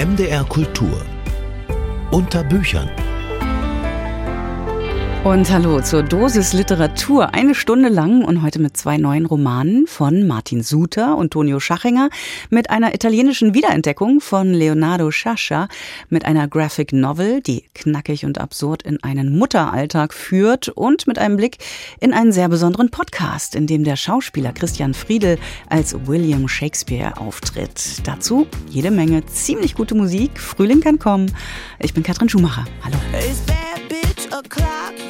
MDR Kultur. Unter Büchern. Und hallo zur Dosis Literatur. Eine Stunde lang und heute mit zwei neuen Romanen von Martin Suter und Tonio Schachinger, mit einer italienischen Wiederentdeckung von Leonardo Sciascia, mit einer Graphic Novel, die knackig und absurd in einen Mutteralltag führt und mit einem Blick in einen sehr besonderen Podcast, in dem der Schauspieler Christian Friedel als William Shakespeare auftritt. Dazu jede Menge ziemlich gute Musik. Frühling kann kommen. Ich bin Katrin Schumacher. Hallo. o'clock,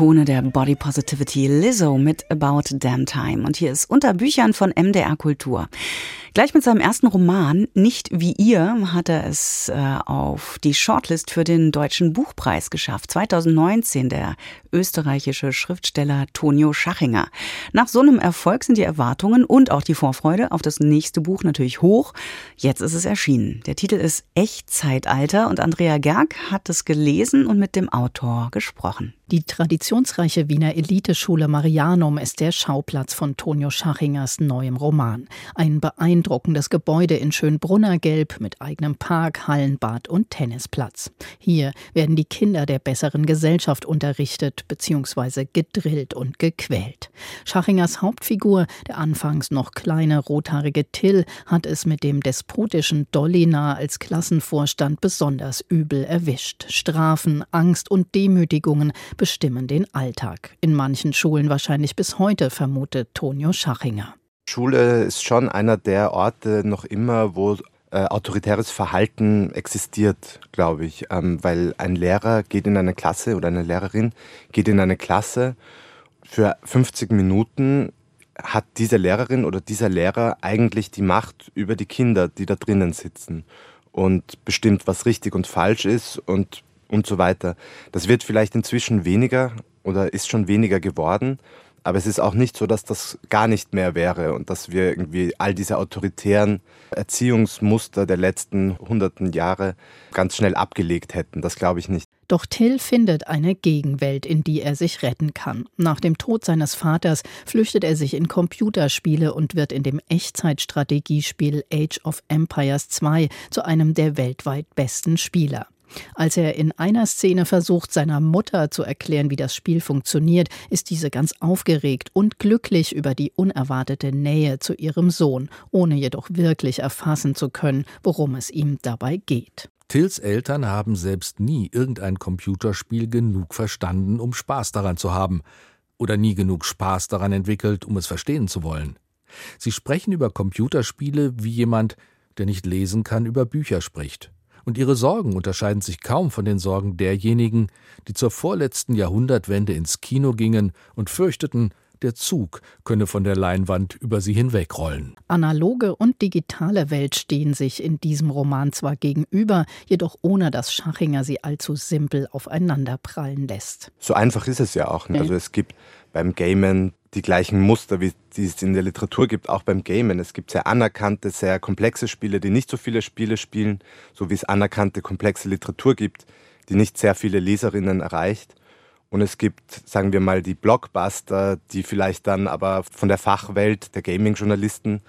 Ikone der Body Positivity Lizzo mit About Damn Time. Und hier ist unter Büchern von MDR Kultur. Gleich mit seinem ersten Roman Nicht wie ihr hat er es äh, auf die Shortlist für den Deutschen Buchpreis geschafft. 2019 der österreichische Schriftsteller Tonio Schachinger. Nach so einem Erfolg sind die Erwartungen und auch die Vorfreude auf das nächste Buch natürlich hoch. Jetzt ist es erschienen. Der Titel ist Echtzeitalter und Andrea Gerg hat es gelesen und mit dem Autor gesprochen. Die traditionsreiche Wiener Eliteschule Marianum ist der Schauplatz von Tonio Schachingers neuem Roman. Ein beeindruckendes Gebäude in Schönbrunnergelb mit eigenem Park, Hallenbad und Tennisplatz. Hier werden die Kinder der besseren Gesellschaft unterrichtet bzw. gedrillt und gequält. Schachingers Hauptfigur, der anfangs noch kleine rothaarige Till, hat es mit dem despotischen Dollina als Klassenvorstand besonders übel erwischt. Strafen, Angst und Demütigungen bestimmen den Alltag. In manchen Schulen wahrscheinlich bis heute, vermutet Tonio Schachinger. Schule ist schon einer der Orte noch immer, wo äh, autoritäres Verhalten existiert, glaube ich. Ähm, weil ein Lehrer geht in eine Klasse oder eine Lehrerin geht in eine Klasse für 50 Minuten hat diese Lehrerin oder dieser Lehrer eigentlich die Macht über die Kinder, die da drinnen sitzen und bestimmt, was richtig und falsch ist und und so weiter. Das wird vielleicht inzwischen weniger oder ist schon weniger geworden. Aber es ist auch nicht so, dass das gar nicht mehr wäre und dass wir irgendwie all diese autoritären Erziehungsmuster der letzten hunderten Jahre ganz schnell abgelegt hätten. Das glaube ich nicht. Doch Till findet eine Gegenwelt, in die er sich retten kann. Nach dem Tod seines Vaters flüchtet er sich in Computerspiele und wird in dem Echtzeitstrategiespiel Age of Empires 2 zu einem der weltweit besten Spieler. Als er in einer Szene versucht, seiner Mutter zu erklären, wie das Spiel funktioniert, ist diese ganz aufgeregt und glücklich über die unerwartete Nähe zu ihrem Sohn, ohne jedoch wirklich erfassen zu können, worum es ihm dabei geht. Tills Eltern haben selbst nie irgendein Computerspiel genug verstanden, um Spaß daran zu haben, oder nie genug Spaß daran entwickelt, um es verstehen zu wollen. Sie sprechen über Computerspiele wie jemand, der nicht lesen kann, über Bücher spricht und ihre Sorgen unterscheiden sich kaum von den Sorgen derjenigen, die zur vorletzten Jahrhundertwende ins Kino gingen und fürchteten, der Zug könne von der Leinwand über sie hinwegrollen. Analoge und digitale Welt stehen sich in diesem Roman zwar gegenüber, jedoch ohne dass Schachinger sie allzu simpel aufeinanderprallen lässt. So einfach ist es ja auch. Also es gibt beim Gamen die gleichen Muster, wie die es in der Literatur gibt, auch beim Gamen. Es gibt sehr anerkannte, sehr komplexe Spiele, die nicht so viele Spiele spielen, so wie es anerkannte, komplexe Literatur gibt, die nicht sehr viele Leserinnen erreicht. Und es gibt, sagen wir mal, die Blockbuster, die vielleicht dann aber von der Fachwelt der Gaming-Journalisten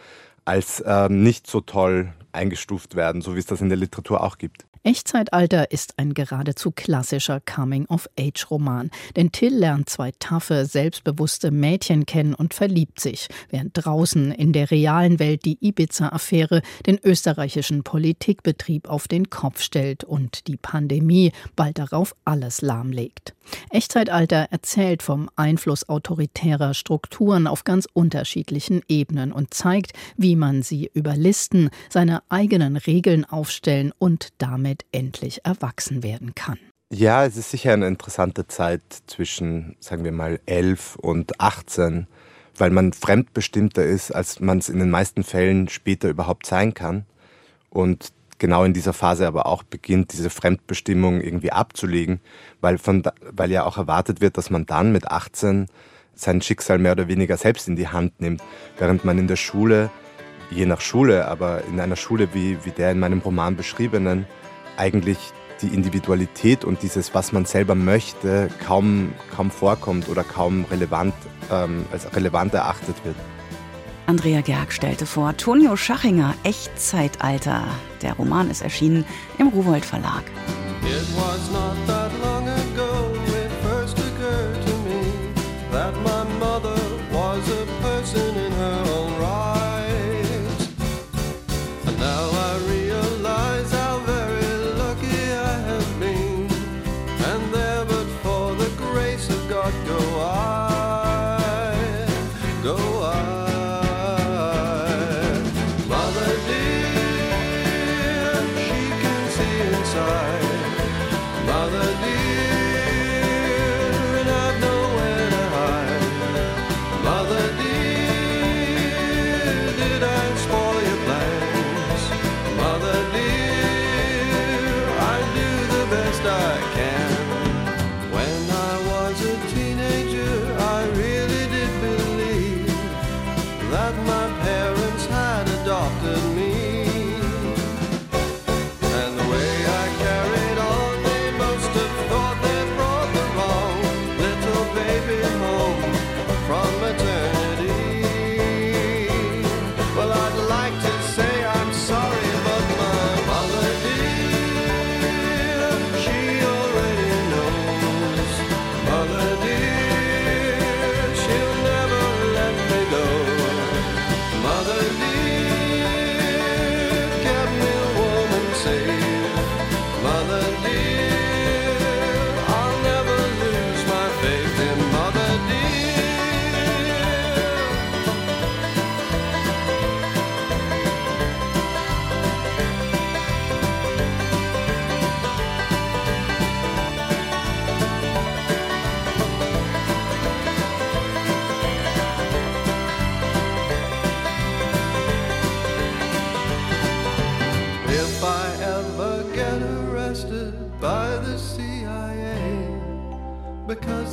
als ähm, nicht so toll eingestuft werden, so wie es das in der Literatur auch gibt. Echtzeitalter ist ein geradezu klassischer Coming-of-Age-Roman, denn Till lernt zwei taffe, selbstbewusste Mädchen kennen und verliebt sich, während draußen in der realen Welt die Ibiza-Affäre den österreichischen Politikbetrieb auf den Kopf stellt und die Pandemie bald darauf alles lahmlegt. Echtzeitalter erzählt vom Einfluss autoritärer Strukturen auf ganz unterschiedlichen Ebenen und zeigt, wie man sie überlisten, seine eigenen Regeln aufstellen und damit endlich erwachsen werden kann. Ja, es ist sicher eine interessante Zeit zwischen, sagen wir mal, 11 und 18, weil man fremdbestimmter ist, als man es in den meisten Fällen später überhaupt sein kann. Und genau in dieser Phase aber auch beginnt, diese Fremdbestimmung irgendwie abzulegen, weil, von, weil ja auch erwartet wird, dass man dann mit 18 sein Schicksal mehr oder weniger selbst in die Hand nimmt, während man in der Schule, je nach Schule, aber in einer Schule wie, wie der in meinem Roman beschriebenen, eigentlich die Individualität und dieses, was man selber möchte, kaum, kaum vorkommt oder kaum relevant, ähm, als relevant erachtet wird. Andrea Gerg stellte vor Tonio Schachinger Echtzeitalter. Der Roman ist erschienen im Ruwold Verlag.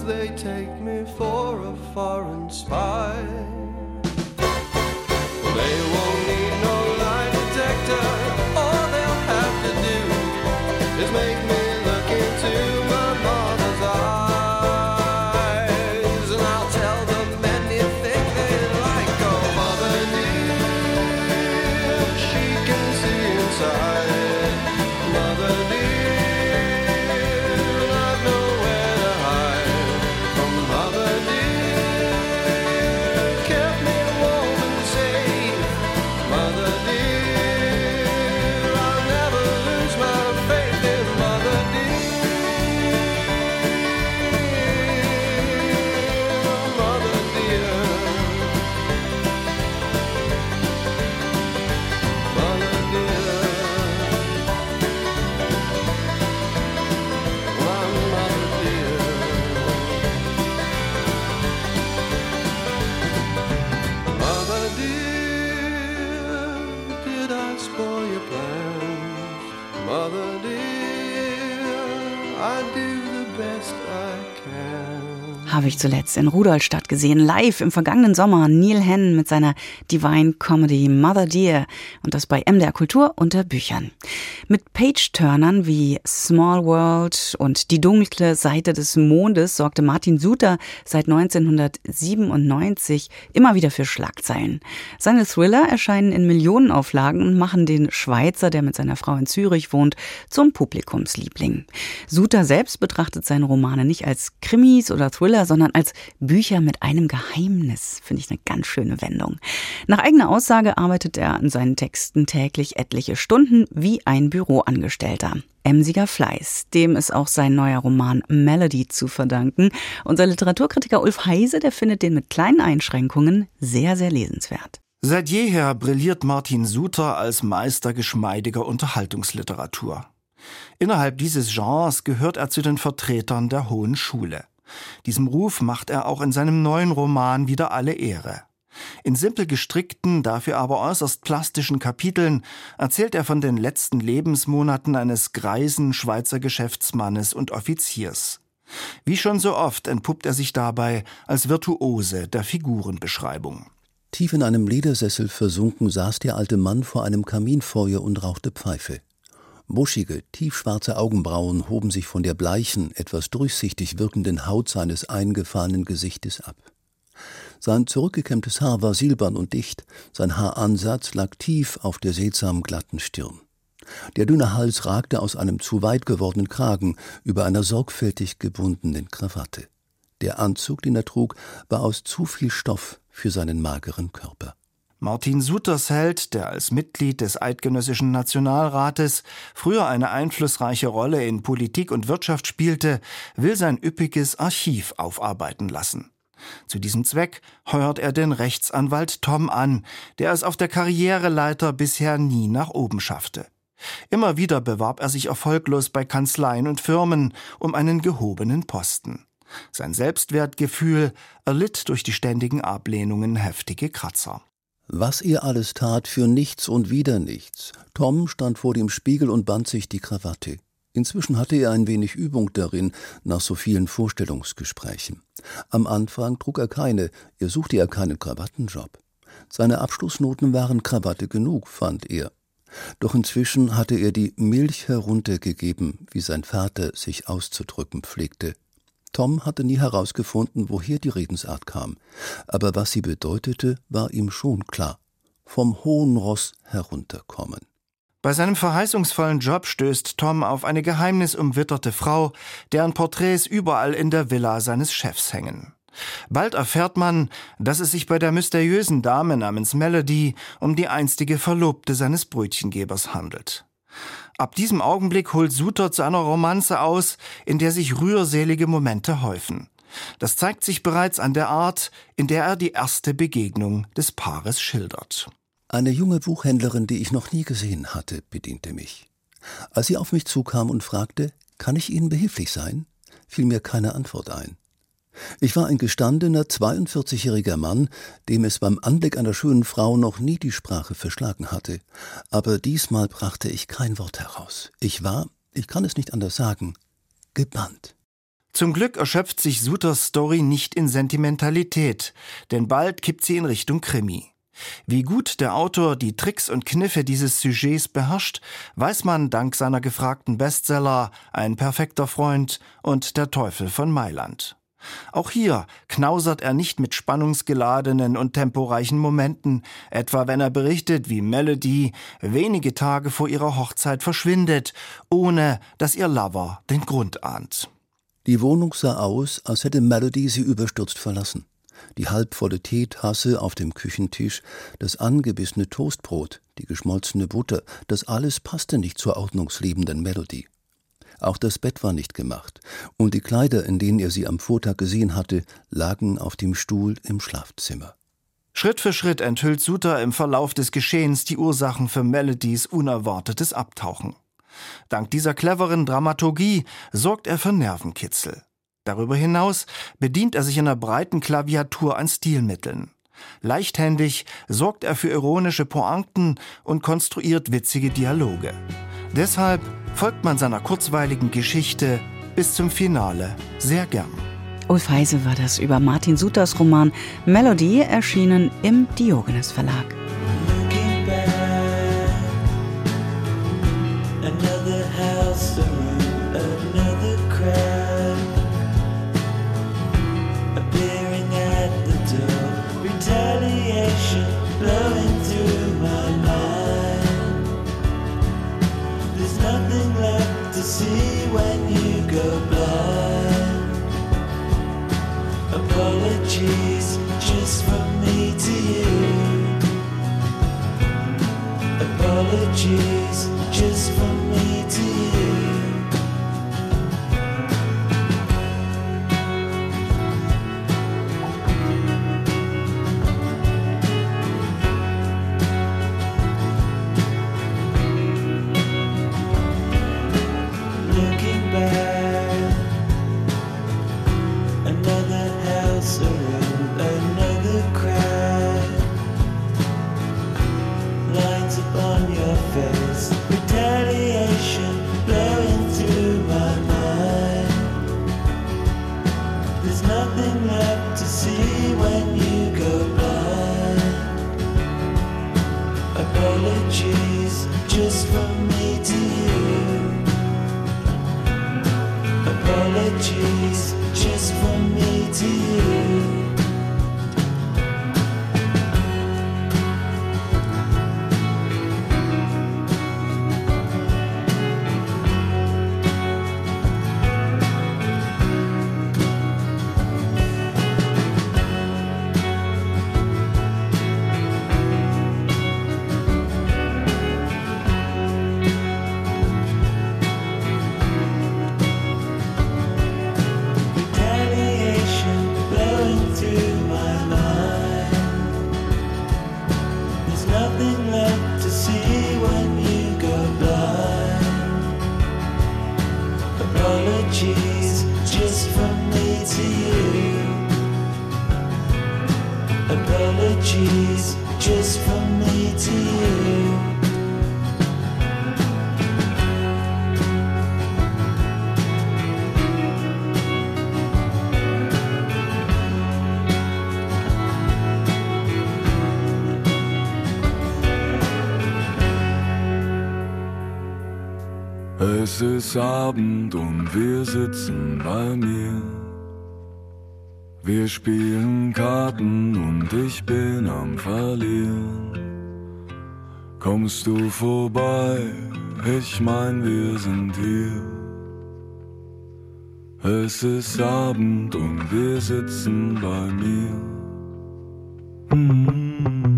They take me for ich zuletzt in Rudolstadt gesehen, live im vergangenen Sommer. Neil Henn mit seiner Divine Comedy Mother Dear und das bei MDR Kultur unter Büchern. Mit Page-Turnern wie Small World und Die dunkle Seite des Mondes sorgte Martin Suter seit 1997 immer wieder für Schlagzeilen. Seine Thriller erscheinen in Millionenauflagen und machen den Schweizer, der mit seiner Frau in Zürich wohnt, zum Publikumsliebling. Suter selbst betrachtet seine Romane nicht als Krimis oder Thriller, sondern als Bücher mit einem Geheimnis. Finde ich eine ganz schöne Wendung. Nach eigener Aussage arbeitet er an seinen Texten täglich etliche Stunden wie ein Büroangestellter. Emsiger Fleiß, dem ist auch sein neuer Roman Melody zu verdanken. Unser Literaturkritiker Ulf Heise, der findet den mit kleinen Einschränkungen sehr, sehr lesenswert. Seit jeher brilliert Martin Suter als Meister geschmeidiger Unterhaltungsliteratur. Innerhalb dieses Genres gehört er zu den Vertretern der Hohen Schule. Diesem Ruf macht er auch in seinem neuen Roman wieder alle Ehre. In simpel gestrickten, dafür aber äußerst plastischen Kapiteln erzählt er von den letzten Lebensmonaten eines greisen Schweizer Geschäftsmannes und Offiziers. Wie schon so oft entpuppt er sich dabei als Virtuose der Figurenbeschreibung. Tief in einem Ledersessel versunken saß der alte Mann vor einem Kaminfeuer und rauchte Pfeife. Buschige, tiefschwarze Augenbrauen hoben sich von der bleichen, etwas durchsichtig wirkenden Haut seines eingefahrenen Gesichtes ab. Sein zurückgekämmtes Haar war silbern und dicht, sein Haaransatz lag tief auf der seltsam glatten Stirn. Der dünne Hals ragte aus einem zu weit gewordenen Kragen über einer sorgfältig gebundenen Krawatte. Der Anzug, den er trug, war aus zu viel Stoff für seinen mageren Körper. Martin Sutersheld, der als Mitglied des Eidgenössischen Nationalrates früher eine einflussreiche Rolle in Politik und Wirtschaft spielte, will sein üppiges Archiv aufarbeiten lassen. Zu diesem Zweck heuert er den Rechtsanwalt Tom an, der es auf der Karriereleiter bisher nie nach oben schaffte. Immer wieder bewarb er sich erfolglos bei Kanzleien und Firmen um einen gehobenen Posten. Sein Selbstwertgefühl erlitt durch die ständigen Ablehnungen heftige Kratzer. Was er alles tat für nichts und wieder nichts. Tom stand vor dem Spiegel und band sich die Krawatte. Inzwischen hatte er ein wenig Übung darin, nach so vielen Vorstellungsgesprächen. Am Anfang trug er keine, er suchte ja keinen Krawattenjob. Seine Abschlussnoten waren Krawatte genug, fand er. Doch inzwischen hatte er die Milch heruntergegeben, wie sein Vater sich auszudrücken pflegte. Tom hatte nie herausgefunden, woher die Redensart kam, aber was sie bedeutete, war ihm schon klar. Vom hohen Ross herunterkommen. Bei seinem verheißungsvollen Job stößt Tom auf eine geheimnisumwitterte Frau, deren Porträts überall in der Villa seines Chefs hängen. Bald erfährt man, dass es sich bei der mysteriösen Dame namens Melody um die einstige Verlobte seines Brötchengebers handelt. Ab diesem Augenblick holt Suter zu einer Romanze aus, in der sich rührselige Momente häufen. Das zeigt sich bereits an der Art, in der er die erste Begegnung des Paares schildert. Eine junge Buchhändlerin, die ich noch nie gesehen hatte, bediente mich. Als sie auf mich zukam und fragte, kann ich Ihnen behilflich sein, fiel mir keine Antwort ein. Ich war ein gestandener, 42-jähriger Mann, dem es beim Anblick einer schönen Frau noch nie die Sprache verschlagen hatte. Aber diesmal brachte ich kein Wort heraus. Ich war, ich kann es nicht anders sagen, gebannt. Zum Glück erschöpft sich Suters Story nicht in Sentimentalität, denn bald kippt sie in Richtung Krimi. Wie gut der Autor die Tricks und Kniffe dieses Sujets beherrscht, weiß man dank seiner gefragten Bestseller Ein perfekter Freund und Der Teufel von Mailand. Auch hier knausert er nicht mit spannungsgeladenen und temporeichen Momenten, etwa wenn er berichtet, wie Melody wenige Tage vor ihrer Hochzeit verschwindet, ohne dass ihr Lover den Grund ahnt. Die Wohnung sah aus, als hätte Melody sie überstürzt verlassen. Die halbvolle Teetasse auf dem Küchentisch, das angebissene Toastbrot, die geschmolzene Butter, das alles passte nicht zur ordnungsliebenden Melody. Auch das Bett war nicht gemacht, und die Kleider, in denen er sie am Vortag gesehen hatte, lagen auf dem Stuhl im Schlafzimmer. Schritt für Schritt enthüllt Suter im Verlauf des Geschehens die Ursachen für Melodies unerwartetes Abtauchen. Dank dieser cleveren Dramaturgie sorgt er für Nervenkitzel. Darüber hinaus bedient er sich einer breiten Klaviatur an Stilmitteln. Leichthändig sorgt er für ironische Pointen und konstruiert witzige Dialoge. Deshalb folgt man seiner kurzweiligen Geschichte bis zum Finale sehr gern. Ulf Heise war das über Martin Suters Roman Melody, erschienen im Diogenes Verlag. Apologies just from you. Apologies just from me to you. Es ist Abend und wir sitzen bei mir. Wir spielen Karten und ich bin am Verlieren. Kommst du vorbei? Ich mein, wir sind hier. Es ist Abend und wir sitzen bei mir. Mhm. Sag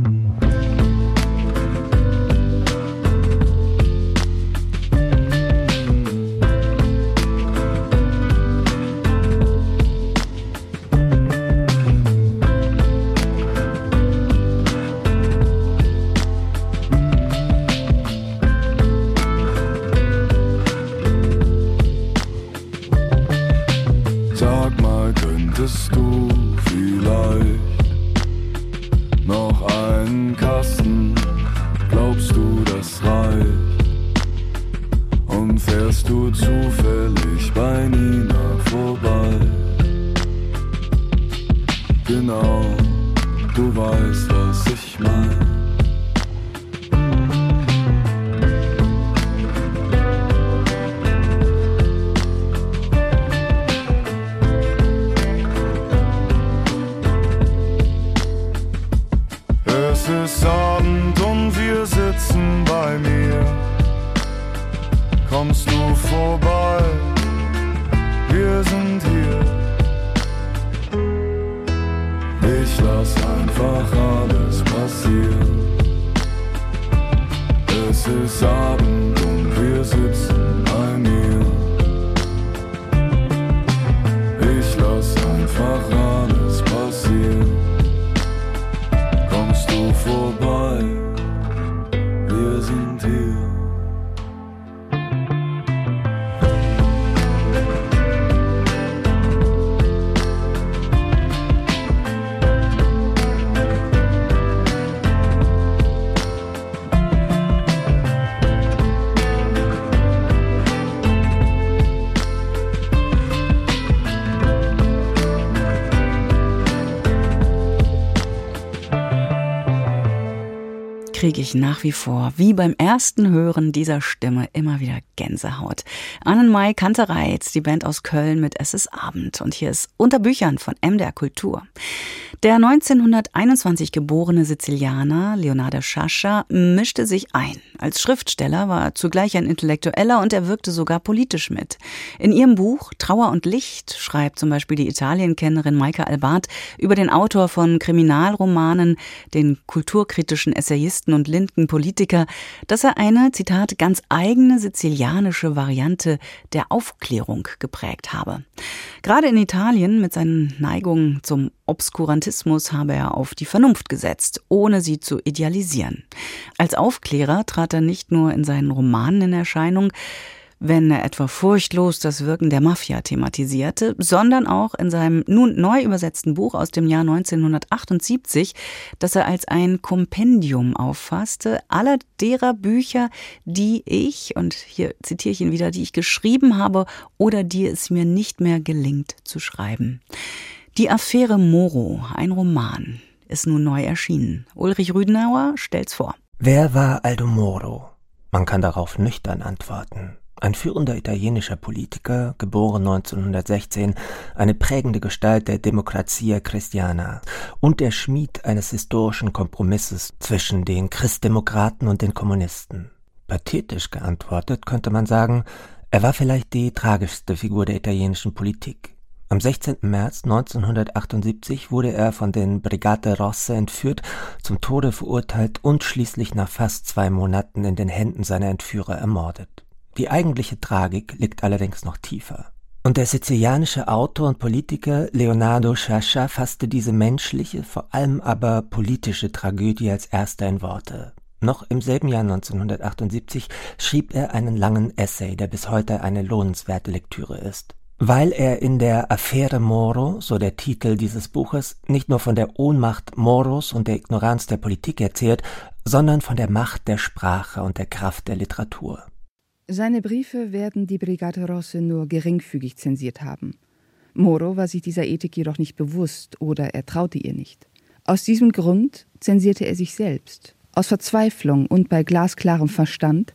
ich nach wie vor, wie beim ersten Hören dieser Stimme, immer wieder Gänsehaut. Annenmai Kantereitz, die Band aus Köln mit Es ist Abend. Und hier ist Unter Büchern von MDR Kultur. Der 1921 geborene Sizilianer Leonardo Sciascia mischte sich ein. Als Schriftsteller war er zugleich ein Intellektueller und er wirkte sogar politisch mit. In ihrem Buch Trauer und Licht schreibt zum Beispiel die Italienkennerin Maika Albart über den Autor von Kriminalromanen, den kulturkritischen Essayisten und linken Politiker, dass er eine, Zitat, ganz eigene sizilianische Variante der Aufklärung geprägt habe. Gerade in Italien mit seinen Neigungen zum Obskurantismus habe er auf die Vernunft gesetzt, ohne sie zu idealisieren. Als Aufklärer trat er nicht nur in seinen Romanen in Erscheinung, wenn er etwa furchtlos das Wirken der Mafia thematisierte, sondern auch in seinem nun neu übersetzten Buch aus dem Jahr 1978, das er als ein Kompendium auffasste, aller derer Bücher, die ich, und hier zitiere ich ihn wieder, die ich geschrieben habe oder die es mir nicht mehr gelingt zu schreiben. Die Affäre Moro, ein Roman, ist nun neu erschienen. Ulrich Rüdenauer stellt's vor. Wer war Aldo Moro? Man kann darauf nüchtern antworten. Ein führender italienischer Politiker, geboren 1916, eine prägende Gestalt der Democrazia Cristiana und der Schmied eines historischen Kompromisses zwischen den Christdemokraten und den Kommunisten. Pathetisch geantwortet könnte man sagen, er war vielleicht die tragischste Figur der italienischen Politik. Am 16. März 1978 wurde er von den Brigate Rosse entführt, zum Tode verurteilt und schließlich nach fast zwei Monaten in den Händen seiner Entführer ermordet. Die eigentliche Tragik liegt allerdings noch tiefer. Und der sizilianische Autor und Politiker Leonardo Sciascia fasste diese menschliche, vor allem aber politische Tragödie als erster in Worte. Noch im selben Jahr 1978 schrieb er einen langen Essay, der bis heute eine lohnenswerte Lektüre ist. Weil er in der Affäre Moro, so der Titel dieses Buches, nicht nur von der Ohnmacht Moros und der Ignoranz der Politik erzählt, sondern von der Macht der Sprache und der Kraft der Literatur. Seine Briefe werden die Brigate Rosse nur geringfügig zensiert haben. Moro war sich dieser Ethik jedoch nicht bewusst oder er traute ihr nicht. Aus diesem Grund zensierte er sich selbst, aus Verzweiflung und bei glasklarem Verstand,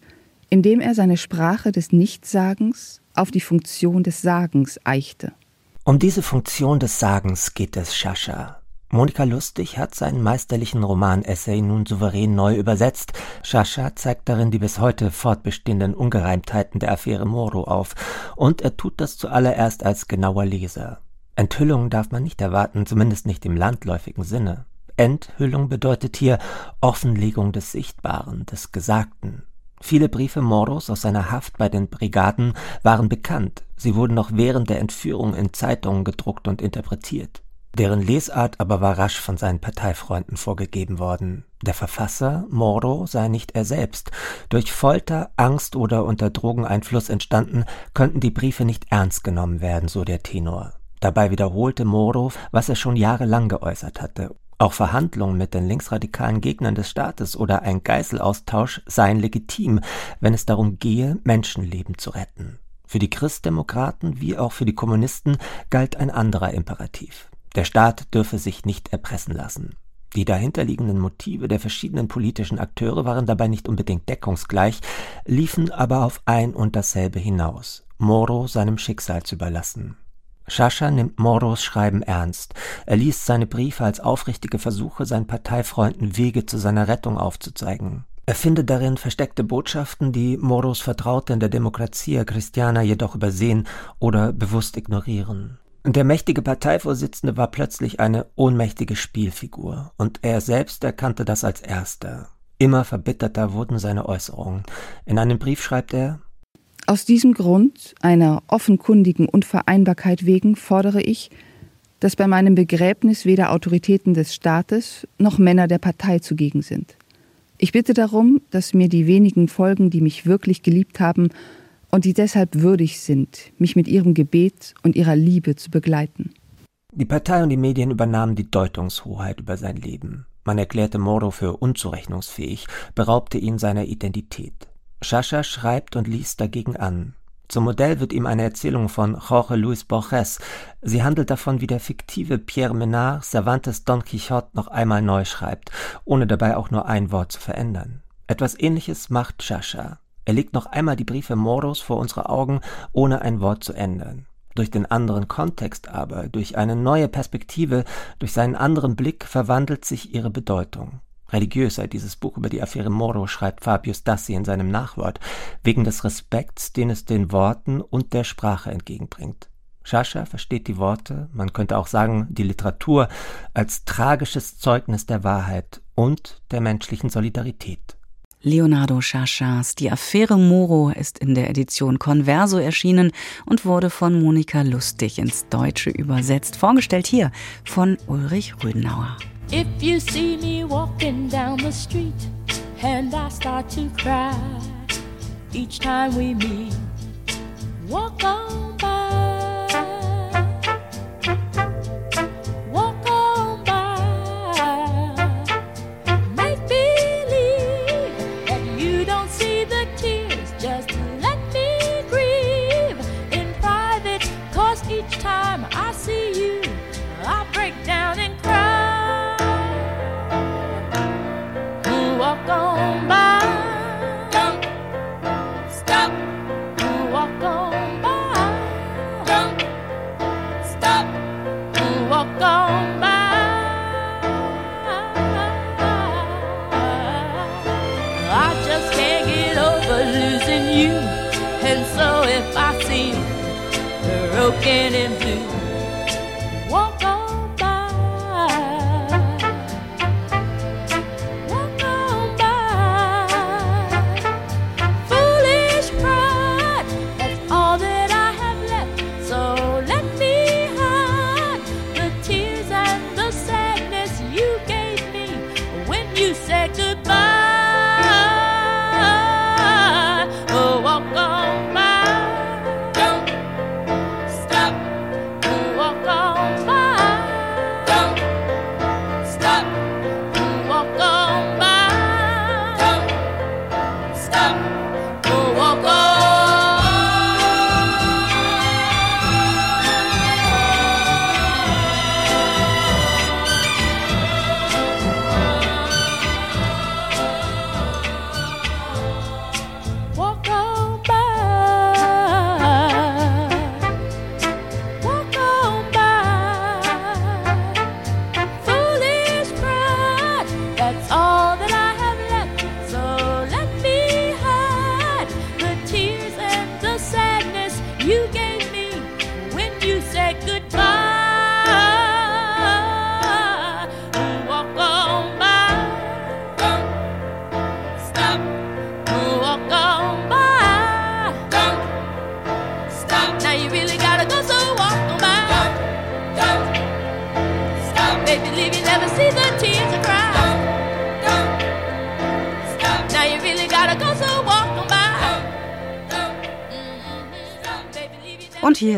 indem er seine Sprache des Nichtsagens auf die Funktion des Sagens eichte. Um diese Funktion des Sagens geht es Sciascia. Monika Lustig hat seinen meisterlichen Roman-Essay nun souverän neu übersetzt. Sciascia zeigt darin die bis heute fortbestehenden Ungereimtheiten der Affäre Moro auf. Und er tut das zuallererst als genauer Leser. Enthüllung darf man nicht erwarten, zumindest nicht im landläufigen Sinne. Enthüllung bedeutet hier Offenlegung des Sichtbaren, des Gesagten. Viele Briefe Moros aus seiner Haft bei den Brigaden waren bekannt. Sie wurden noch während der Entführung in Zeitungen gedruckt und interpretiert. Deren Lesart aber war rasch von seinen Parteifreunden vorgegeben worden. Der Verfasser, Moro, sei nicht er selbst. Durch Folter, Angst oder unter Drogeneinfluss entstanden, könnten die Briefe nicht ernst genommen werden, so der Tenor. Dabei wiederholte Moro, was er schon jahrelang geäußert hatte. Auch Verhandlungen mit den linksradikalen Gegnern des Staates oder ein Geiselaustausch seien legitim, wenn es darum gehe, Menschenleben zu retten. Für die Christdemokraten wie auch für die Kommunisten galt ein anderer Imperativ. Der Staat dürfe sich nicht erpressen lassen. Die dahinterliegenden Motive der verschiedenen politischen Akteure waren dabei nicht unbedingt deckungsgleich, liefen aber auf ein und dasselbe hinaus, Moro seinem Schicksal zu überlassen. Sciascia nimmt Moros Schreiben ernst. Er liest seine Briefe als aufrichtige Versuche, seinen Parteifreunden Wege zu seiner Rettung aufzuzeigen. Er findet darin versteckte Botschaften, die Moros Vertraute in der Demokratia Christiana jedoch übersehen oder bewusst ignorieren. Der mächtige Parteivorsitzende war plötzlich eine ohnmächtige Spielfigur, und er selbst erkannte das als erster. Immer verbitterter wurden seine Äußerungen. In einem Brief schreibt er Aus diesem Grund, einer offenkundigen Unvereinbarkeit wegen, fordere ich, dass bei meinem Begräbnis weder Autoritäten des Staates noch Männer der Partei zugegen sind. Ich bitte darum, dass mir die wenigen Folgen, die mich wirklich geliebt haben, und die deshalb würdig sind, mich mit ihrem Gebet und ihrer Liebe zu begleiten. Die Partei und die Medien übernahmen die Deutungshoheit über sein Leben. Man erklärte Moro für unzurechnungsfähig, beraubte ihn seiner Identität. Sciascia schreibt und liest dagegen an. Zum Modell wird ihm eine Erzählung von Jorge Luis Borges. Sie handelt davon, wie der fiktive Pierre Menard Cervantes Don Quixote noch einmal neu schreibt, ohne dabei auch nur ein Wort zu verändern. Etwas ähnliches macht Chascha. Er legt noch einmal die Briefe Moros vor unsere Augen, ohne ein Wort zu ändern. Durch den anderen Kontext aber, durch eine neue Perspektive, durch seinen anderen Blick verwandelt sich ihre Bedeutung. Religiös sei dieses Buch über die Affäre Moro, schreibt Fabius Dassi in seinem Nachwort, wegen des Respekts, den es den Worten und der Sprache entgegenbringt. Schascha versteht die Worte, man könnte auch sagen die Literatur, als tragisches Zeugnis der Wahrheit und der menschlichen Solidarität. Leonardo Chaschas Die Affäre Moro ist in der Edition Converso erschienen und wurde von Monika Lustig ins Deutsche übersetzt. Vorgestellt hier von Ulrich Rödenauer. If you see me walking down the street and I start to cry each time we meet, walk on by.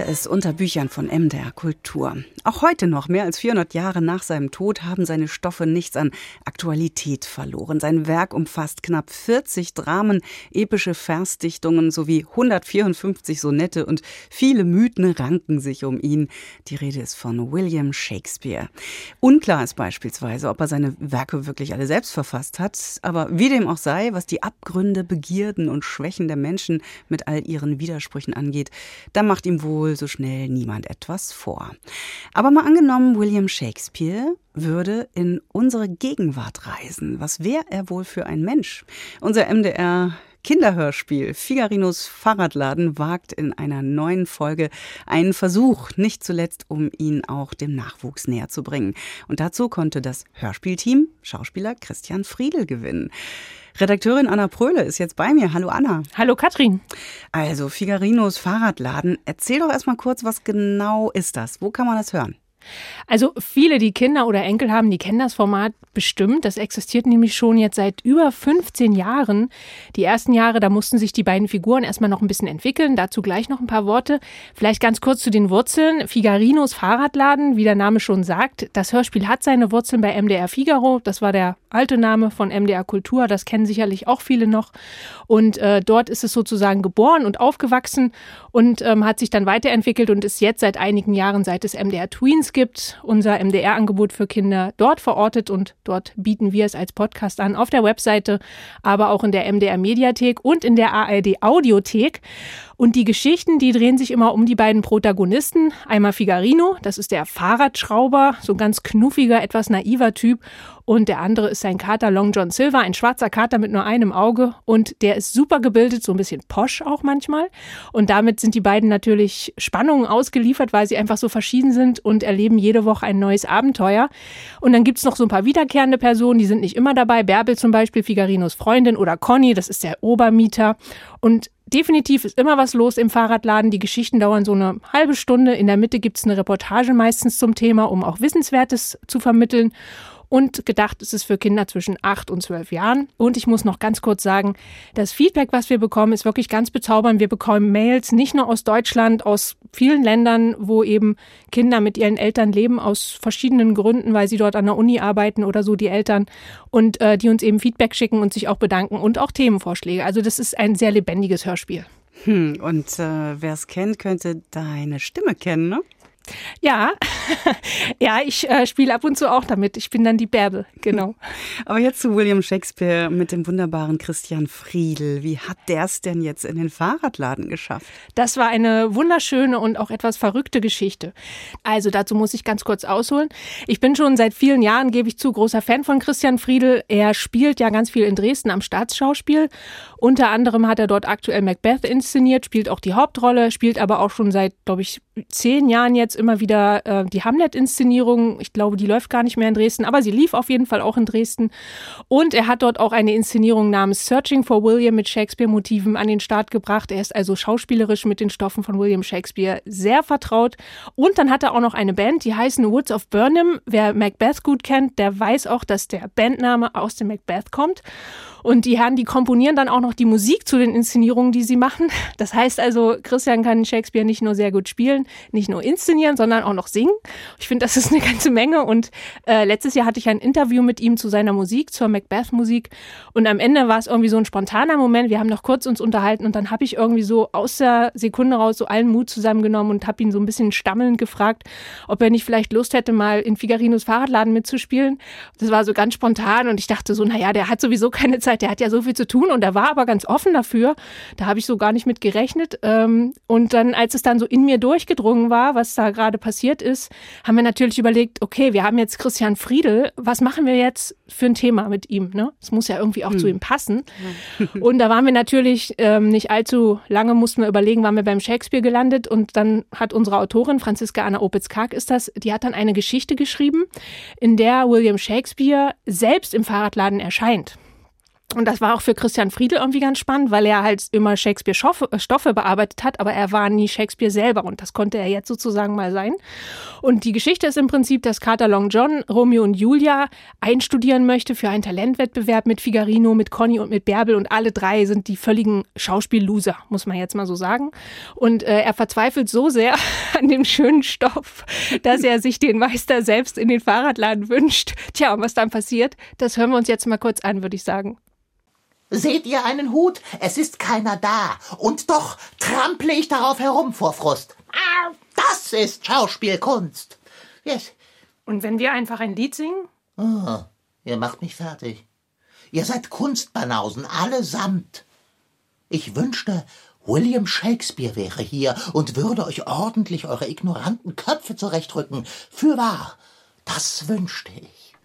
Ist unter Büchern von MDR Kultur. Auch heute noch, mehr als 400 Jahre nach seinem Tod, haben seine Stoffe nichts an Aktualität verloren. Sein Werk umfasst knapp 40 Dramen, epische Versdichtungen sowie 154 Sonette und viele Mythen ranken sich um ihn. Die Rede ist von William Shakespeare. Unklar ist beispielsweise, ob er seine Werke wirklich alle selbst verfasst hat, aber wie dem auch sei, was die Abgründe, Begierden und Schwächen der Menschen mit all ihren Widersprüchen angeht, da macht ihm wohl so schnell niemand etwas vor. Aber mal angenommen, William Shakespeare würde in unsere Gegenwart reisen. Was wäre er wohl für ein Mensch? Unser MDR Kinderhörspiel Figarinos Fahrradladen wagt in einer neuen Folge einen Versuch, nicht zuletzt, um ihn auch dem Nachwuchs näher zu bringen. Und dazu konnte das Hörspielteam Schauspieler Christian Friedel gewinnen. Redakteurin Anna Pröhle ist jetzt bei mir. Hallo Anna. Hallo Katrin. Also Figarinos Fahrradladen. Erzähl doch erstmal kurz, was genau ist das? Wo kann man das hören? Also viele, die Kinder oder Enkel haben, die kennen das Format bestimmt. Das existiert nämlich schon jetzt seit über 15 Jahren. Die ersten Jahre, da mussten sich die beiden Figuren erstmal noch ein bisschen entwickeln. Dazu gleich noch ein paar Worte. Vielleicht ganz kurz zu den Wurzeln. Figarinos Fahrradladen, wie der Name schon sagt. Das Hörspiel hat seine Wurzeln bei MDR Figaro. Das war der alte Name von MDR Kultur, das kennen sicherlich auch viele noch. Und äh, dort ist es sozusagen geboren und aufgewachsen und ähm, hat sich dann weiterentwickelt und ist jetzt seit einigen Jahren, seit es MDR Tweens gibt, unser MDR-Angebot für Kinder dort verortet und dort bieten wir es als Podcast an auf der Webseite, aber auch in der MDR Mediathek und in der ARD Audiothek. Und die Geschichten, die drehen sich immer um die beiden Protagonisten. Einmal Figarino, das ist der Fahrradschrauber, so ein ganz knuffiger, etwas naiver Typ. Und der andere ist sein Kater Long John Silver, ein schwarzer Kater mit nur einem Auge. Und der ist super gebildet, so ein bisschen posch auch manchmal. Und damit sind die beiden natürlich Spannungen ausgeliefert, weil sie einfach so verschieden sind und erleben jede Woche ein neues Abenteuer. Und dann gibt's noch so ein paar wiederkehrende Personen, die sind nicht immer dabei. Bärbel zum Beispiel, Figarinos Freundin oder Conny, das ist der Obermieter. Und definitiv ist immer was los im Fahrradladen. Die Geschichten dauern so eine halbe Stunde. In der Mitte gibt's eine Reportage meistens zum Thema, um auch Wissenswertes zu vermitteln. Und gedacht ist es für Kinder zwischen 8 und 12 Jahren. Und ich muss noch ganz kurz sagen, das Feedback, was wir bekommen, ist wirklich ganz bezaubernd. Wir bekommen Mails nicht nur aus Deutschland, aus vielen Ländern, wo eben Kinder mit ihren Eltern leben, aus verschiedenen Gründen, weil sie dort an der Uni arbeiten oder so, die Eltern. Und äh, die uns eben Feedback schicken und sich auch bedanken und auch Themenvorschläge. Also das ist ein sehr lebendiges Hörspiel. Hm, und äh, wer es kennt, könnte deine Stimme kennen, ne? Ja, ja, ich äh, spiele ab und zu auch damit. Ich bin dann die Bärbel, genau. Aber jetzt zu William Shakespeare mit dem wunderbaren Christian Friedel. Wie hat der es denn jetzt in den Fahrradladen geschafft? Das war eine wunderschöne und auch etwas verrückte Geschichte. Also dazu muss ich ganz kurz ausholen. Ich bin schon seit vielen Jahren, gebe ich zu, großer Fan von Christian Friedel. Er spielt ja ganz viel in Dresden am Staatsschauspiel. Unter anderem hat er dort aktuell Macbeth inszeniert, spielt auch die Hauptrolle, spielt aber auch schon seit, glaube ich, zehn Jahren jetzt immer wieder äh, die Hamlet-Inszenierung. Ich glaube, die läuft gar nicht mehr in Dresden, aber sie lief auf jeden Fall auch in Dresden. Und er hat dort auch eine Inszenierung namens Searching for William mit Shakespeare-Motiven an den Start gebracht. Er ist also schauspielerisch mit den Stoffen von William Shakespeare sehr vertraut. Und dann hat er auch noch eine Band, die heißen Woods of Burnham. Wer Macbeth gut kennt, der weiß auch, dass der Bandname aus dem Macbeth kommt. Und die Herren, die komponieren dann auch noch die Musik zu den Inszenierungen, die sie machen. Das heißt also, Christian kann Shakespeare nicht nur sehr gut spielen, nicht nur inszenieren, sondern auch noch singen. Ich finde, das ist eine ganze Menge. Und äh, letztes Jahr hatte ich ein Interview mit ihm zu seiner Musik, zur Macbeth-Musik. Und am Ende war es irgendwie so ein spontaner Moment. Wir haben noch kurz uns unterhalten und dann habe ich irgendwie so aus der Sekunde raus so allen Mut zusammengenommen und habe ihn so ein bisschen stammelnd gefragt, ob er nicht vielleicht Lust hätte, mal in Figarinos Fahrradladen mitzuspielen. Das war so ganz spontan und ich dachte so, naja, der hat sowieso keine Zeit, der hat ja so viel zu tun und er war aber ganz offen dafür. Da habe ich so gar nicht mit gerechnet. Ähm, Und dann, als es dann so in mir durchgedrungen war, was da gerade passiert ist, haben wir natürlich überlegt, okay, wir haben jetzt Christian Friedel, was machen wir jetzt für ein Thema mit ihm? Ne? Es muss ja irgendwie auch zu ihm passen. Und da waren wir natürlich ähm, nicht allzu lange, mussten wir überlegen, waren wir beim Shakespeare gelandet und dann hat unsere Autorin, Franziska Anna Opitz-Karg ist das, die hat dann eine Geschichte geschrieben, in der William Shakespeare selbst im Fahrradladen erscheint. Und das war auch für Christian Friedel irgendwie ganz spannend, weil er halt immer Shakespeare Stoffe, äh, bearbeitet hat, aber er war nie Shakespeare selber und das konnte er jetzt sozusagen mal sein. Und die Geschichte ist im Prinzip, dass Carter Long John Romeo und Julia einstudieren möchte für einen Talentwettbewerb mit Figarino, mit Conny und mit Bärbel und alle drei sind die völligen Schauspielloser, muss man jetzt mal so sagen. Und äh, er verzweifelt so sehr an dem schönen Stoff, dass er sich den Meister selbst in den Fahrradladen wünscht. Tja, und was dann passiert, das hören wir uns jetzt mal kurz an, würde ich sagen. Seht ihr einen Hut? Es ist keiner da. Und doch trample ich darauf herum vor Frust. Ah, Das ist Schauspielkunst. Yes. Und wenn wir einfach ein Lied singen? Oh, ihr macht mich fertig. Ihr seid Kunstbanausen, allesamt. Ich wünschte, William Shakespeare wäre hier und würde euch ordentlich eure ignoranten Köpfe zurechtrücken. Fürwahr, das wünschte ich.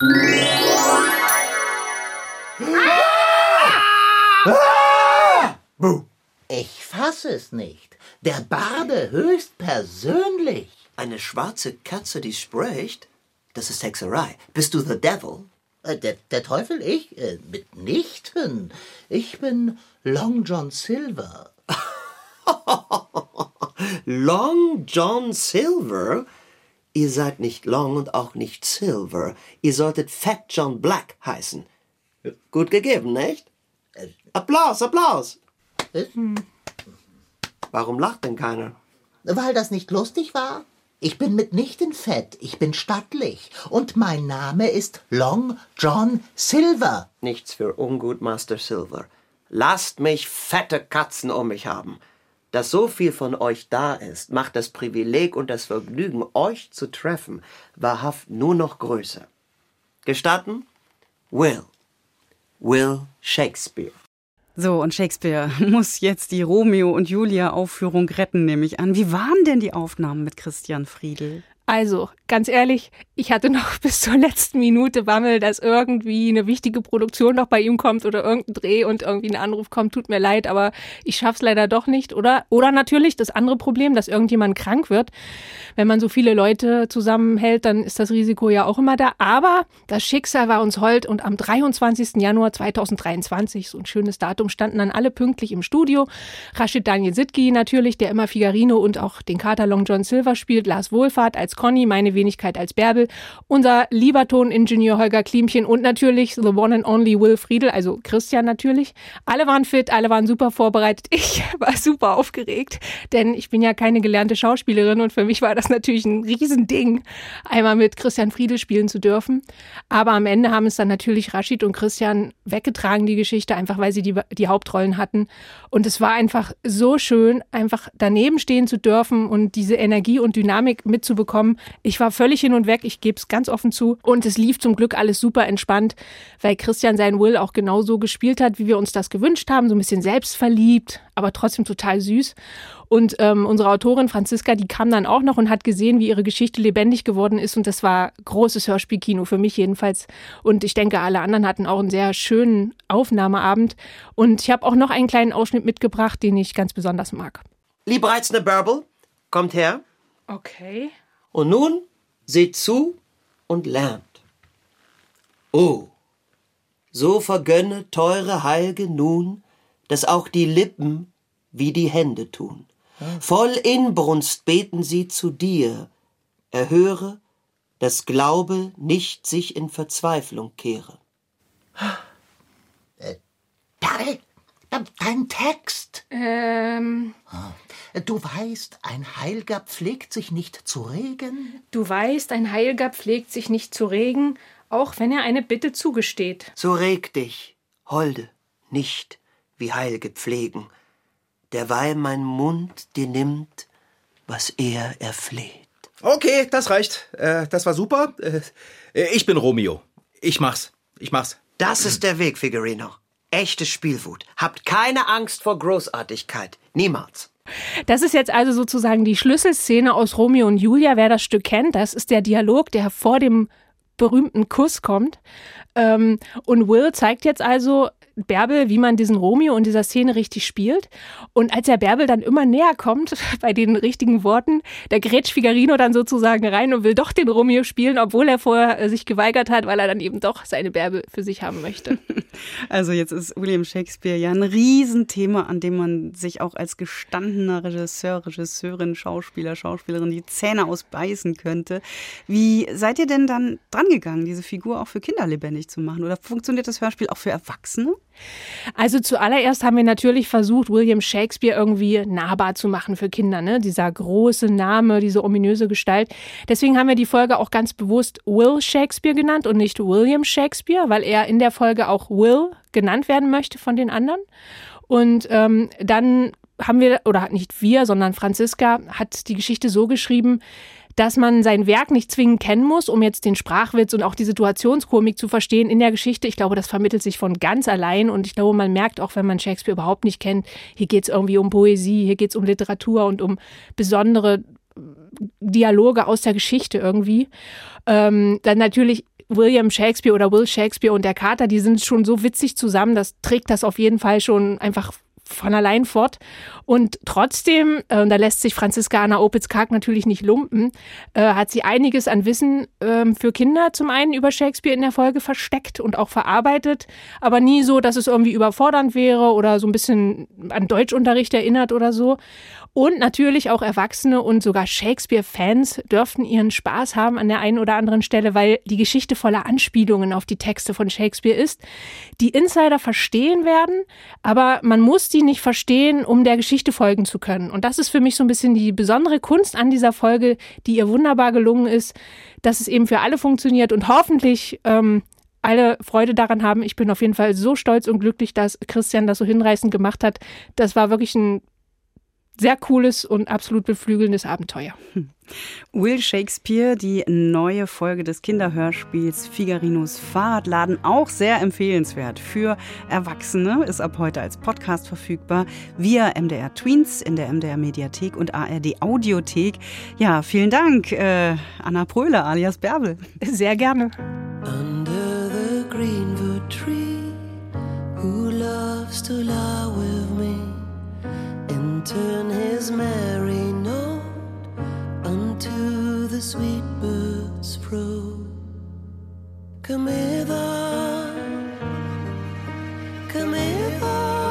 Ich fasse es nicht. Der Barde höchst persönlich. Eine schwarze Katze, die spricht? Das ist Hexerei. Bist du the devil? Äh, Der, der Teufel, ich? Äh, mitnichten. Ich bin Long John Silver. Long John Silver? Ihr seid nicht Long und auch nicht Silver. Ihr solltet Fat John Black heißen. Gut gegeben, nicht? Applaus, Applaus. Hm. Warum lacht denn keiner? Weil das nicht lustig war? Ich bin mitnichten fett, ich bin stattlich. Und mein Name ist Long John Silver. Nichts für ungut, Master Silver. Lasst mich fette Katzen um mich haben. Dass so viel von euch da ist, macht das Privileg und das Vergnügen, euch zu treffen, wahrhaft nur noch größer. Gestatten? Will. Will Shakespeare. So, und Shakespeare muss jetzt die Romeo und Julia Aufführung retten, nehme ich an. Wie waren denn die Aufnahmen mit Christian Friedel? Also, ganz ehrlich, ich hatte noch bis zur letzten Minute Bammel, dass irgendwie eine wichtige Produktion noch bei ihm kommt oder irgendein Dreh und irgendwie ein Anruf kommt. Tut mir leid, aber ich schaff's leider doch nicht. Oder, oder natürlich das andere Problem, dass irgendjemand krank wird. Wenn man so viele Leute zusammenhält, dann ist das Risiko ja auch immer da. Aber das Schicksal war uns hold und am 23. Januar 2023, so ein schönes Datum, standen dann alle pünktlich im Studio. Rashid Daniel Sitki natürlich, der immer Figarino und auch den Kater Long John Silver spielt, Lars Wohlfahrt als Conny, meine Wenigkeit als Bärbel, unser lieber Toningenieur Holger Klimchen und natürlich the one and only Will Friedel, also Christian natürlich. Alle waren fit, alle waren super vorbereitet. Ich war super aufgeregt, denn ich bin ja keine gelernte Schauspielerin und für mich war das natürlich ein Riesending, einmal mit Christian Friedel spielen zu dürfen. Aber am Ende haben es dann natürlich Rashid und Christian weggetragen, die Geschichte, einfach weil sie die, die Hauptrollen hatten. Und es war einfach so schön, einfach daneben stehen zu dürfen und diese Energie und Dynamik mitzubekommen. Ich war völlig hin und weg, ich gebe es ganz offen zu. Und es lief zum Glück alles super entspannt, weil Christian seinen Will auch genau so gespielt hat, wie wir uns das gewünscht haben. So ein bisschen selbstverliebt, aber trotzdem total süß. Und ähm, unsere Autorin Franziska, die kam dann auch noch und hat gesehen, wie ihre Geschichte lebendig geworden ist. Und das war großes Hörspielkino für mich jedenfalls. Und ich denke, alle anderen hatten auch einen sehr schönen Aufnahmeabend. Und ich habe auch noch einen kleinen Ausschnitt mitgebracht, den ich ganz besonders mag. Liebreizende Bärbel, kommt her. Okay. Und nun seht zu und lernt. Oh, so vergönne teure Heilge nun, dass auch die Lippen wie die Hände tun. Voll Inbrunst beten sie zu dir, erhöre, dass Glaube nicht sich in Verzweiflung kehre. Dein, dein Text. Ähm. Du weißt, ein Heilger pflegt sich nicht zu regen. Du weißt, ein Heilger pflegt sich nicht zu regen, auch wenn er eine Bitte zugesteht. So reg dich, Holde, nicht wie Heilge pflegen, derweil mein Mund dir nimmt, was er erfleht. Okay, das reicht. Äh, das war super. Äh, ich bin Romeo. Ich mach's. Ich mach's. Das ist der Weg, Figurino. Echte Spielwut. Habt keine Angst vor Großartigkeit. Niemals. Das ist jetzt also sozusagen die Schlüsselszene aus Romeo und Julia. Wer das Stück kennt, das ist der Dialog, der vor dem berühmten Kuss kommt. Ähm, und Will zeigt jetzt also Bärbel, wie man diesen Romeo in dieser Szene richtig spielt. Und als er Bärbel dann immer näher kommt, bei den richtigen Worten, da grätscht Figarino dann sozusagen rein und will doch den Romeo spielen, obwohl er vorher äh, sich geweigert hat, weil er dann eben doch seine Bärbel für sich haben möchte. Also jetzt ist William Shakespeare ja ein Riesenthema, an dem man sich auch als gestandener Regisseur, Regisseurin, Schauspieler, Schauspielerin die Zähne ausbeißen könnte. Wie seid ihr denn dann drangegangen, diese Figur auch für Kinder lebendig zu machen? Oder funktioniert das Hörspiel auch für Erwachsene? Also zuallererst haben wir natürlich versucht, William Shakespeare irgendwie nahbar zu machen für Kinder. Ne? Dieser große Name, diese ominöse Gestalt. Deswegen haben wir die Folge auch ganz bewusst Will Shakespeare genannt und nicht William Shakespeare, weil er in der Folge auch Will genannt werden möchte von den anderen. Und ähm, dann haben wir, oder nicht wir, sondern Franziska hat die Geschichte so geschrieben, dass man sein Werk nicht zwingend kennen muss, um jetzt den Sprachwitz und auch die Situationskomik zu verstehen in der Geschichte. Ich glaube, das vermittelt sich von ganz allein und ich glaube, man merkt auch, wenn man Shakespeare überhaupt nicht kennt, hier geht es irgendwie um Poesie, hier geht es um Literatur und um besondere Dialoge aus der Geschichte irgendwie. Ähm, dann natürlich William Shakespeare oder Will Shakespeare und der Kater, die sind schon so witzig zusammen, das trägt das auf jeden Fall schon einfach von allein fort. Und trotzdem, äh, da lässt sich Franziska Anna Opitz-Karg natürlich nicht lumpen, äh, hat sie einiges an Wissen ähm, für Kinder zum einen über Shakespeare in der Folge versteckt und auch verarbeitet, aber nie so, dass es irgendwie überfordernd wäre oder so ein bisschen an Deutschunterricht erinnert oder so. Und natürlich auch Erwachsene und sogar Shakespeare-Fans dürften ihren Spaß haben an der einen oder anderen Stelle, weil die Geschichte voller Anspielungen auf die Texte von Shakespeare ist, die Insider verstehen werden, aber man muss die nicht verstehen, um der Geschichte folgen zu können. Und das ist für mich so ein bisschen die besondere Kunst an dieser Folge, die ihr wunderbar gelungen ist, dass es eben für alle funktioniert und hoffentlich ähm, alle Freude daran haben. Ich bin auf jeden Fall so stolz und glücklich, dass Christian das so hinreißend gemacht hat. Das war wirklich ein sehr cooles und absolut beflügelndes Abenteuer. Will Shakespeare, die neue Folge des Kinderhörspiels Figarinos Fahrradladen, auch sehr empfehlenswert für Erwachsene, ist ab heute als Podcast verfügbar via MDR Tweens in der MDR Mediathek und ARD Audiothek. Ja, vielen Dank, äh, Anna Pröhle alias Bärbel. Sehr gerne. Under the greenwood tree, who loves to me turn his merry note unto the sweet bird's throat. Come hither, come hither,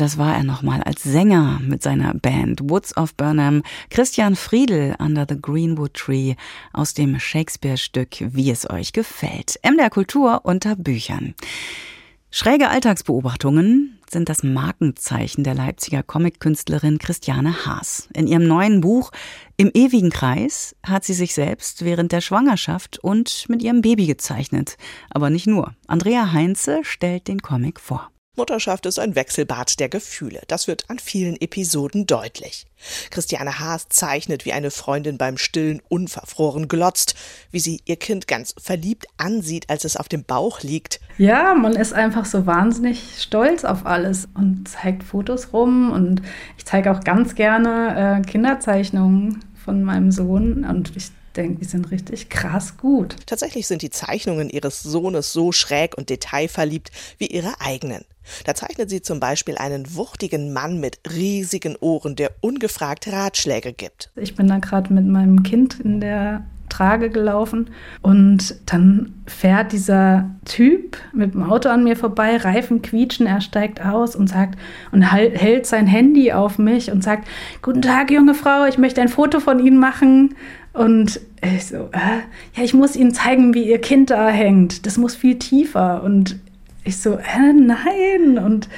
Das war er nochmal als Sänger mit seiner Band Woods of Burnham, Christian Friedel Under the Greenwood Tree aus dem Shakespeare-Stück Wie es euch gefällt. MDR Kultur unter Büchern. Schräge Alltagsbeobachtungen sind das Markenzeichen der Leipziger Comic-Künstlerin Christiane Haas. In ihrem neuen Buch Im ewigen Kreis hat sie sich selbst während der Schwangerschaft und mit ihrem Baby gezeichnet. Aber nicht nur. Andrea Heinze stellt den Comic vor. Mutterschaft ist ein Wechselbad der Gefühle. Das wird an vielen Episoden deutlich. Christiane Haas zeichnet, wie eine Freundin beim Stillen unverfroren glotzt, wie sie ihr Kind ganz verliebt ansieht, als es auf dem Bauch liegt. Ja, man ist einfach so wahnsinnig stolz auf alles und zeigt Fotos rum und ich zeige auch ganz gerne äh, Kinderzeichnungen von meinem Sohn und ich denke, die sind richtig krass gut. Tatsächlich sind die Zeichnungen ihres Sohnes so schräg und detailverliebt wie ihre eigenen. Da zeichnet sie zum Beispiel einen wuchtigen Mann mit riesigen Ohren, der ungefragt Ratschläge gibt. Ich bin da gerade mit meinem Kind in der Trage gelaufen. Und dann fährt dieser Typ mit dem Auto an mir vorbei, Reifen quietschen, er steigt aus und sagt und halt, hält sein Handy auf mich und sagt: Guten Tag, junge Frau, ich möchte ein Foto von Ihnen machen. Und ich so, äh, ja, ich muss Ihnen zeigen, wie Ihr Kind da hängt. Das muss viel tiefer. Und ich so, äh, nein. Und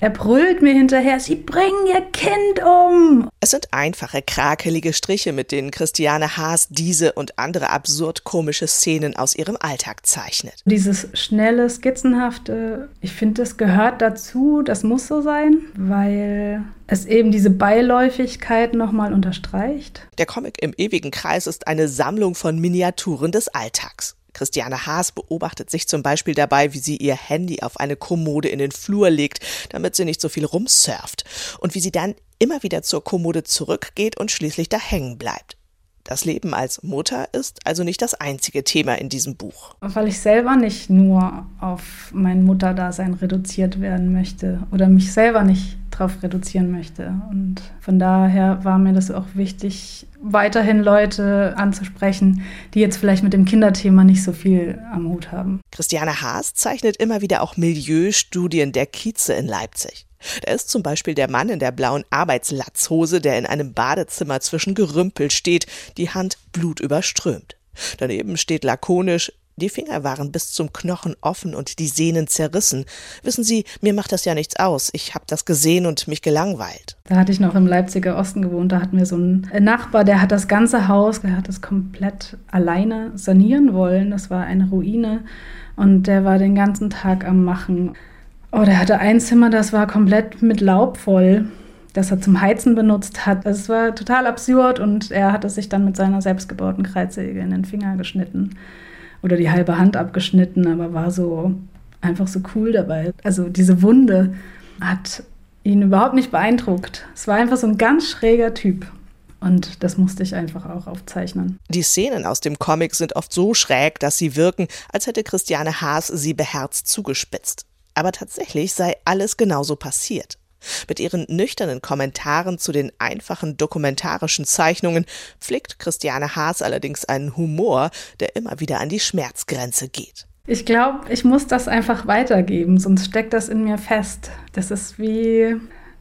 er brüllt mir hinterher, sie bringen ihr Kind um. Es sind einfache, krakelige Striche, mit denen Christiane Haas diese und andere absurd komische Szenen aus ihrem Alltag zeichnet. Dieses schnelle, skizzenhafte, ich finde, das gehört dazu, das muss so sein, weil es eben diese Beiläufigkeit nochmal unterstreicht. Der Comic im ewigen Kreis ist eine Sammlung von Miniaturen des Alltags. Christiane Haas beobachtet sich zum Beispiel dabei, wie sie ihr Handy auf eine Kommode in den Flur legt, damit sie nicht so viel rumsurft, und wie sie dann immer wieder zur Kommode zurückgeht und schließlich da hängen bleibt. Das Leben als Mutter ist also nicht das einzige Thema in diesem Buch. Weil ich selber nicht nur auf mein Mutterdasein reduziert werden möchte oder mich selber nicht darauf reduzieren möchte. Und von daher war mir das auch wichtig, weiterhin Leute anzusprechen, die jetzt vielleicht mit dem Kinderthema nicht so viel am Hut haben. Christiane Haas zeichnet immer wieder auch Milieustudien der Kieze in Leipzig. Da ist zum Beispiel der Mann in der blauen Arbeitslatzhose, der in einem Badezimmer zwischen Gerümpel steht, die Hand blutüberströmt. Daneben steht lakonisch, die Finger waren bis zum Knochen offen und die Sehnen zerrissen. Wissen Sie, mir macht das ja nichts aus. Ich habe das gesehen und mich gelangweilt. Da hatte ich noch im Leipziger Osten gewohnt. Da hatten wir so einen Nachbar, der hat das ganze Haus, der hat es komplett alleine sanieren wollen. Das war eine Ruine. Und der war den ganzen Tag am Machen. Oh, der hatte ein Zimmer, das war komplett mit Laub voll, das er zum Heizen benutzt hat. Es war total absurd und er hat es sich dann mit seiner selbstgebauten Kreissäge in den Finger geschnitten oder die halbe Hand abgeschnitten, aber war so einfach so cool dabei. Also diese Wunde hat ihn überhaupt nicht beeindruckt. Es war einfach so ein ganz schräger Typ. Und das musste ich einfach auch aufzeichnen. Die Szenen aus dem Comic sind oft so schräg, dass sie wirken, als hätte Christiane Haas sie beherzt zugespitzt. Aber tatsächlich sei alles genauso passiert. Mit ihren nüchternen Kommentaren zu den einfachen dokumentarischen Zeichnungen pflegt Christiane Haas allerdings einen Humor, der immer wieder an die Schmerzgrenze geht. Ich glaube, ich muss das einfach weitergeben, sonst steckt das in mir fest. Das ist wie,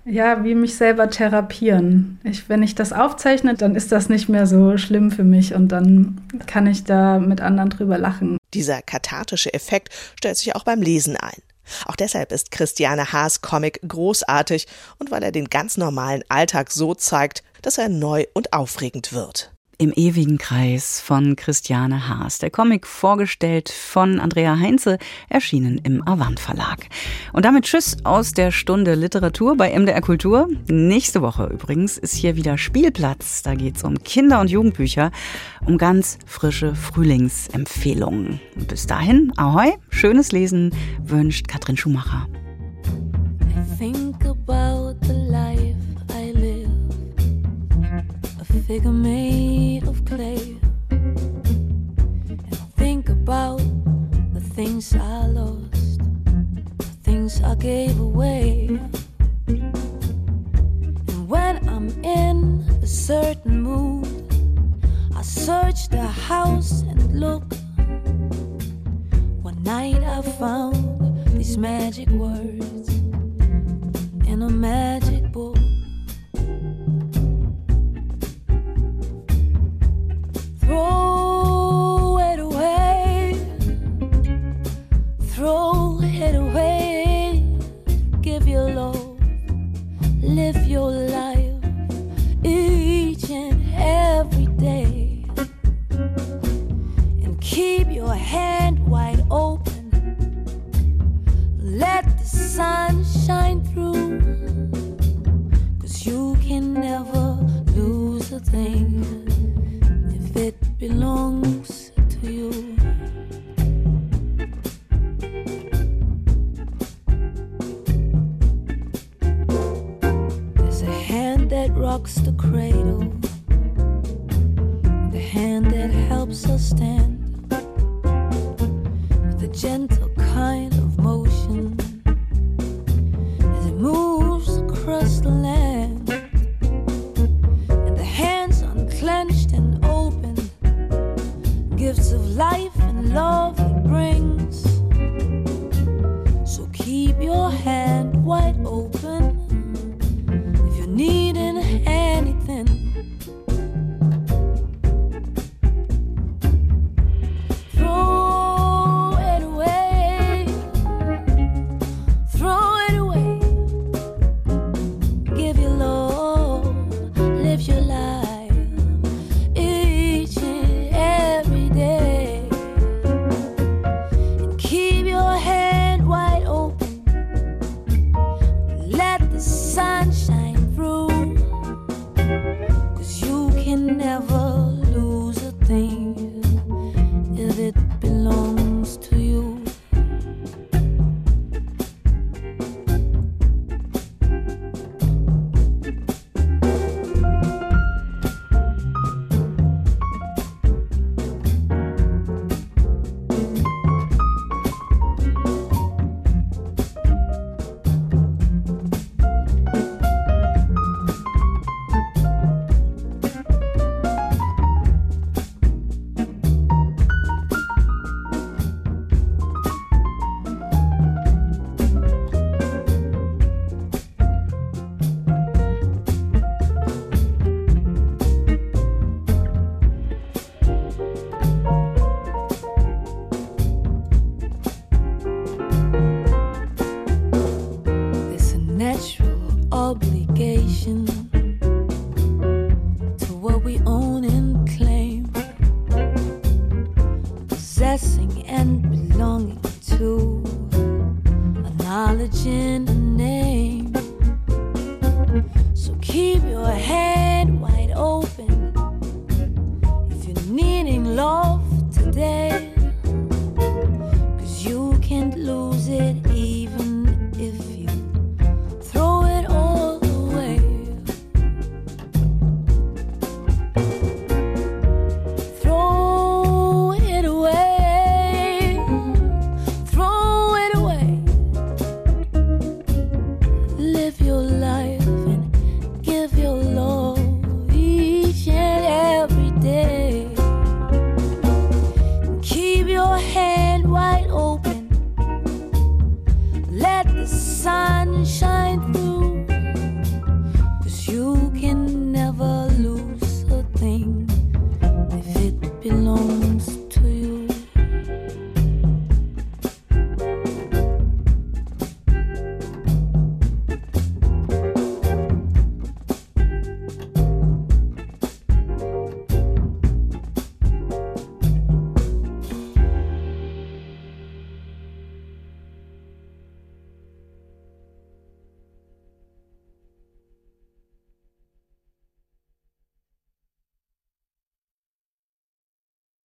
ja, wie mich selber therapieren. Ich, wenn ich das aufzeichne, dann ist das nicht mehr so schlimm für mich und dann kann ich da mit anderen drüber lachen. Dieser kathartische Effekt stellt sich auch beim Lesen ein. Auch deshalb ist Christiane Haas Comic großartig und weil er den ganz normalen Alltag so zeigt, dass er neu und aufregend wird. Im ewigen Kreis von Christiane Haas. Der Comic vorgestellt von Andrea Heinze, erschienen im Avant Verlag. Und damit Tschüss aus der Stunde Literatur bei MDR Kultur. Nächste Woche übrigens ist hier wieder Spielplatz. Da geht's um Kinder- und Jugendbücher, um ganz frische Frühlingsempfehlungen. Und bis dahin, ahoi, schönes Lesen wünscht Katrin Schumacher. I figure I gave away. And when I'm in a certain mood, I search the house and look. One night I found these magic words in a magic book.